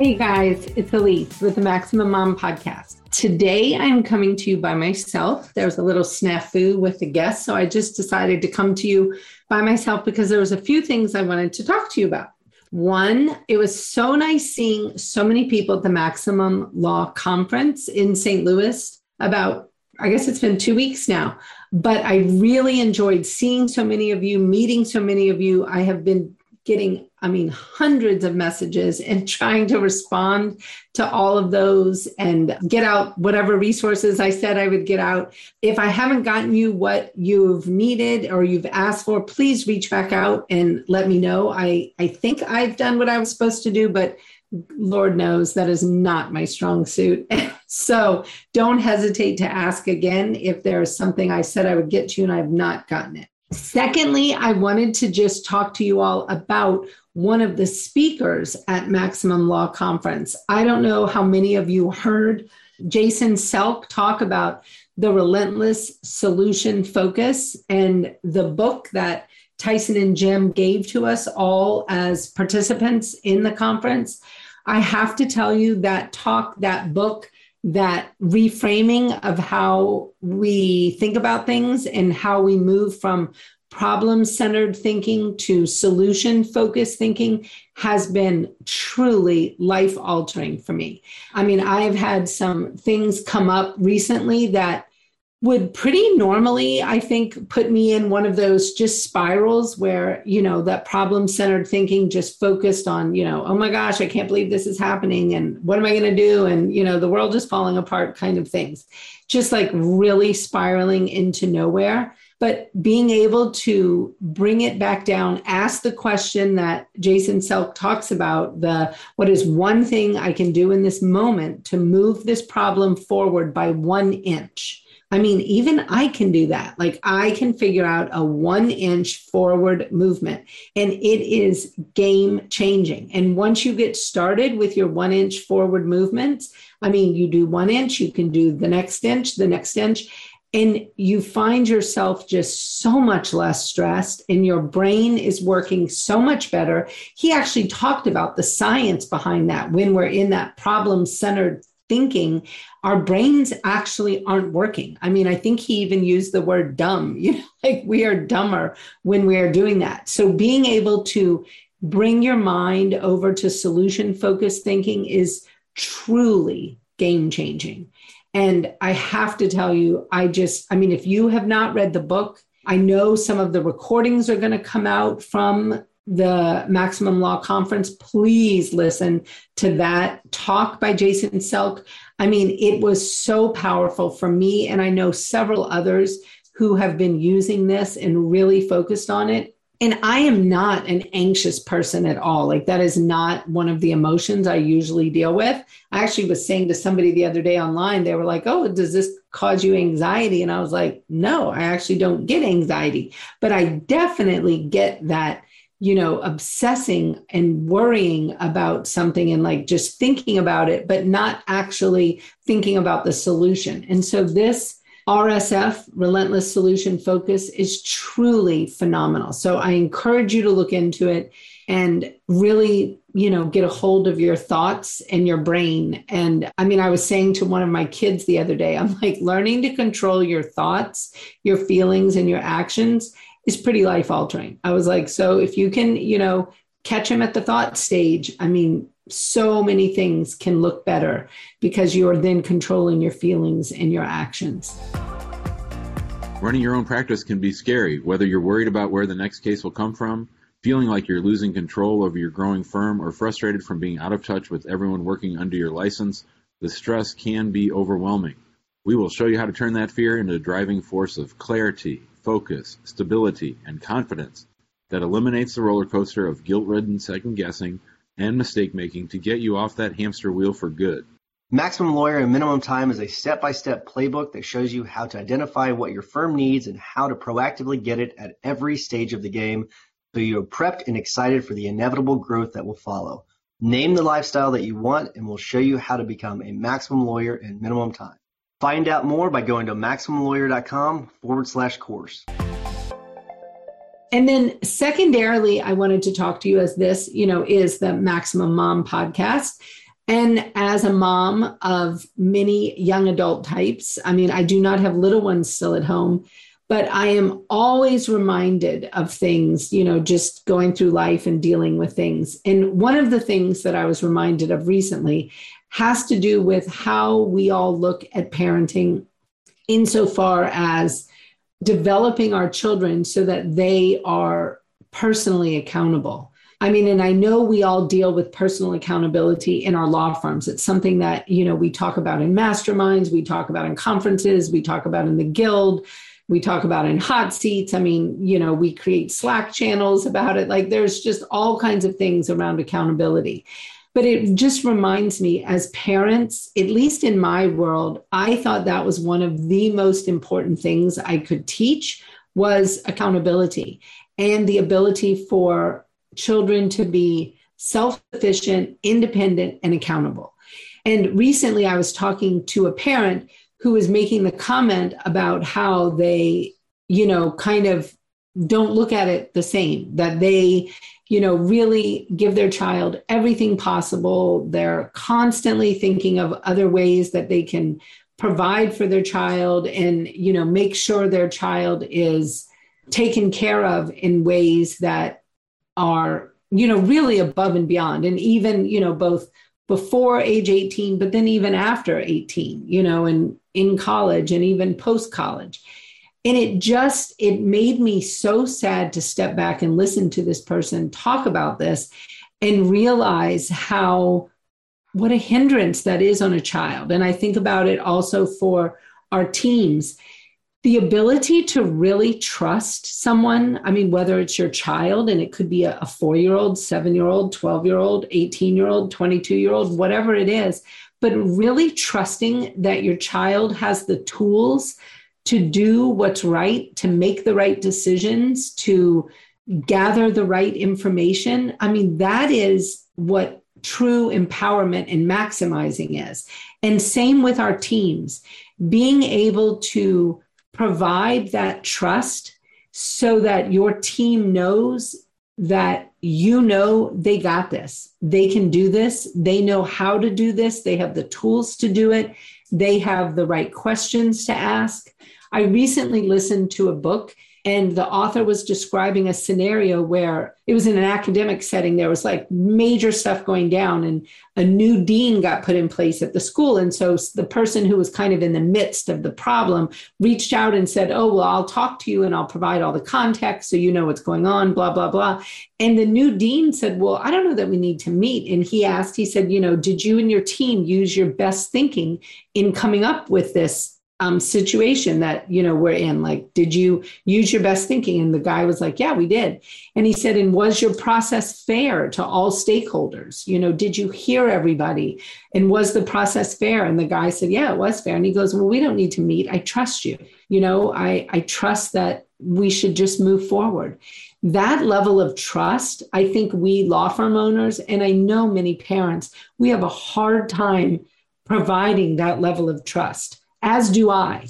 Hey guys, it's Elise with the Maximum Mom podcast. Today I'm coming to you by myself. There was a little snafu with the guest, so I just decided to come to you by myself because there was a few things I wanted to talk to you about. One, it was so nice seeing so many people at the Maximum Law Conference in St. Louis about I guess it's been 2 weeks now, but I really enjoyed seeing so many of you, meeting so many of you. I have been getting, I mean, hundreds of messages and trying to respond to all of those and get out whatever resources I said I would get out. If I haven't gotten you what you've needed or you've asked for, please reach back out and let me know. I, I think I've done what I was supposed to do, but Lord knows that is not my strong suit. so don't hesitate to ask again if there's something I said I would get to and I've not gotten it. Secondly, I wanted to just talk to you all about one of the speakers at Maximum Law Conference. I don't know how many of you heard Jason Selk talk about the relentless solution focus and the book that Tyson and Jim gave to us all as participants in the conference. I have to tell you that talk, that book, that reframing of how we think about things and how we move from problem centered thinking to solution focused thinking has been truly life altering for me. I mean, I've had some things come up recently that would pretty normally, I think, put me in one of those just spirals where, you know, that problem centered thinking just focused on, you know, oh my gosh, I can't believe this is happening. And what am I going to do? And, you know, the world is falling apart kind of things, just like really spiraling into nowhere. But being able to bring it back down, ask the question that Jason Selk talks about the what is one thing I can do in this moment to move this problem forward by one inch? I mean, even I can do that. Like I can figure out a one inch forward movement and it is game changing. And once you get started with your one inch forward movements, I mean, you do one inch, you can do the next inch, the next inch, and you find yourself just so much less stressed and your brain is working so much better. He actually talked about the science behind that when we're in that problem centered thinking, our brains actually aren't working. I mean, I think he even used the word dumb, you know, like we are dumber when we are doing that. So being able to bring your mind over to solution focused thinking is truly game changing. And I have to tell you, I just, I mean, if you have not read the book, I know some of the recordings are going to come out from the Maximum Law Conference, please listen to that talk by Jason Selk. I mean, it was so powerful for me, and I know several others who have been using this and really focused on it. And I am not an anxious person at all. Like, that is not one of the emotions I usually deal with. I actually was saying to somebody the other day online, they were like, Oh, does this cause you anxiety? And I was like, No, I actually don't get anxiety, but I definitely get that you know, obsessing and worrying about something and like just thinking about it, but not actually thinking about the solution. And so this RSF, Relentless Solution Focus, is truly phenomenal. So I encourage you to look into it and really, you know, get a hold of your thoughts and your brain. And I mean, I was saying to one of my kids the other day, I'm like, learning to control your thoughts, your feelings, and your actions is pretty life altering. I was like, so if you can, you know, catch him at the thought stage, I mean, so many things can look better because you are then controlling your feelings and your actions. Running your own practice can be scary, whether you're worried about where the next case will come from, feeling like you're losing control over your growing firm, or frustrated from being out of touch with everyone working under your license. The stress can be overwhelming. We will show you how to turn that fear into a driving force of clarity, focus, stability, and confidence that eliminates the roller coaster of guilt ridden second guessing and mistake making to get you off that hamster wheel for good. Maximum Lawyer in Minimum Time is a step by step playbook that shows you how to identify what your firm needs and how to proactively get it at every stage of the game so you're prepped and excited for the inevitable growth that will follow. Name the lifestyle that you want and we'll show you how to become a maximum lawyer in minimum time. Find out more by going to MaximumLawyer.com forward slash course. And then secondarily, I wanted to talk to you as this, you know, is the Maximum Mom podcast. And as a mom of many young adult types, I mean, I do not have little ones still at home, but I am always reminded of things, you know, just going through life and dealing with things. And one of the things that I was reminded of recently has to do with how we all look at parenting insofar as developing our children so that they are personally accountable. I mean, and I know we all deal with personal accountability in our law firms. It's something that, you know, we talk about in masterminds, we talk about in conferences, we talk about in the guild, we talk about in hot seats. I mean, you know, we create Slack channels about it. Like there's just all kinds of things around accountability. But it just reminds me as parents, at least in my world, I thought that was one of the most important things I could teach was accountability and the ability for children to be self-sufficient, independent and accountable. And recently I was talking to a parent who was making the comment about how they, you know, kind of don't look at it the same that they you know, really give their child everything possible. They're constantly thinking of other ways that they can provide for their child and, you know, make sure their child is taken care of in ways that are, you know, really above and beyond. And even, you know, both before age 18, but then even after 18, you know, and in college and even post college and it just it made me so sad to step back and listen to this person talk about this and realize how what a hindrance that is on a child. And i think about it also for our teams. The ability to really trust someone i mean whether it's your child and it could be a, a 4 year old 7 year old 12 year old 18 year old 22 year old whatever it is but really trusting that your child has the tools to do what's right, to make the right decisions, to gather the right information. I mean, that is what true empowerment and maximizing is. And same with our teams, being able to provide that trust so that your team knows that you know they got this. They can do this. They know how to do this. They have the tools to do it. They have the right questions to ask. I recently listened to a book and the author was describing a scenario where it was in an academic setting there was like major stuff going down and a new dean got put in place at the school. And so the person who was kind of in the midst of the problem reached out and said oh well i'll talk to you and i'll provide all the context so you know what's going on blah blah blah. And the new dean said well i don't know that we need to meet. And he asked he said you know did you and your team use your best thinking in coming up with this um, situation that you know we're in like did you use your best thinking? And the guy was like yeah we did. And he said and was your process fair to all stakeholders? You know did you hear everybody? And was the process fair? And the guy said yeah it was fair. And he goes well we don't need to meet. I trust you. You know i i trust that we should just move forward. That level of trust i think we law firm owners and i know many parents we have a hard time providing that level of trust as do I.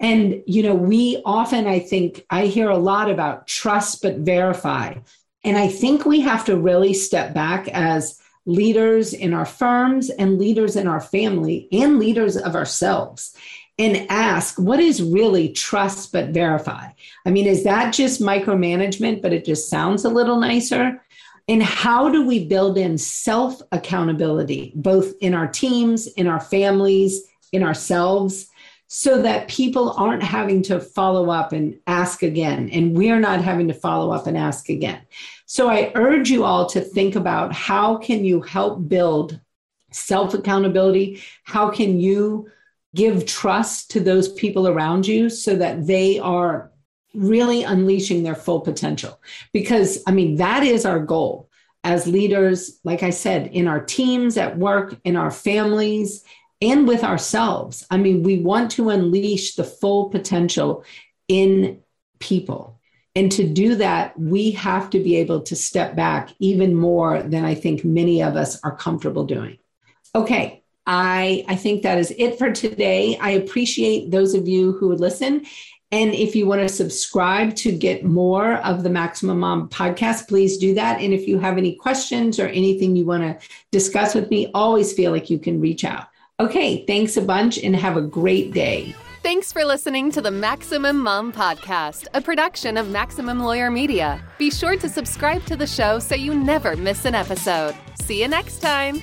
And, you know, we often, I think, I hear a lot about trust but verify. And I think we have to really step back as leaders in our firms and leaders in our family and leaders of ourselves and ask what is really trust but verify? I mean, is that just micromanagement, but it just sounds a little nicer? And how do we build in self accountability, both in our teams, in our families, in ourselves so that people aren't having to follow up and ask again, and we're not having to follow up and ask again. So I urge you all to think about how can you help build self accountability? How can you give trust to those people around you so that they are really unleashing their full potential? Because, I mean, that is our goal as leaders, like I said, in our teams, at work, in our families, and with ourselves. I mean, we want to unleash the full potential in people. And to do that, we have to be able to step back even more than I think many of us are comfortable doing. Okay, I, I think that is it for today. I appreciate those of you who would listen. And if you want to subscribe to get more of the Maximum Mom podcast, please do that. And if you have any questions or anything you want to discuss with me, always feel like you can reach out. Okay, thanks a bunch and have a great day. Thanks for listening to the Maximum Mom Podcast, a production of Maximum Lawyer Media. Be sure to subscribe to the show so you never miss an episode. See you next time.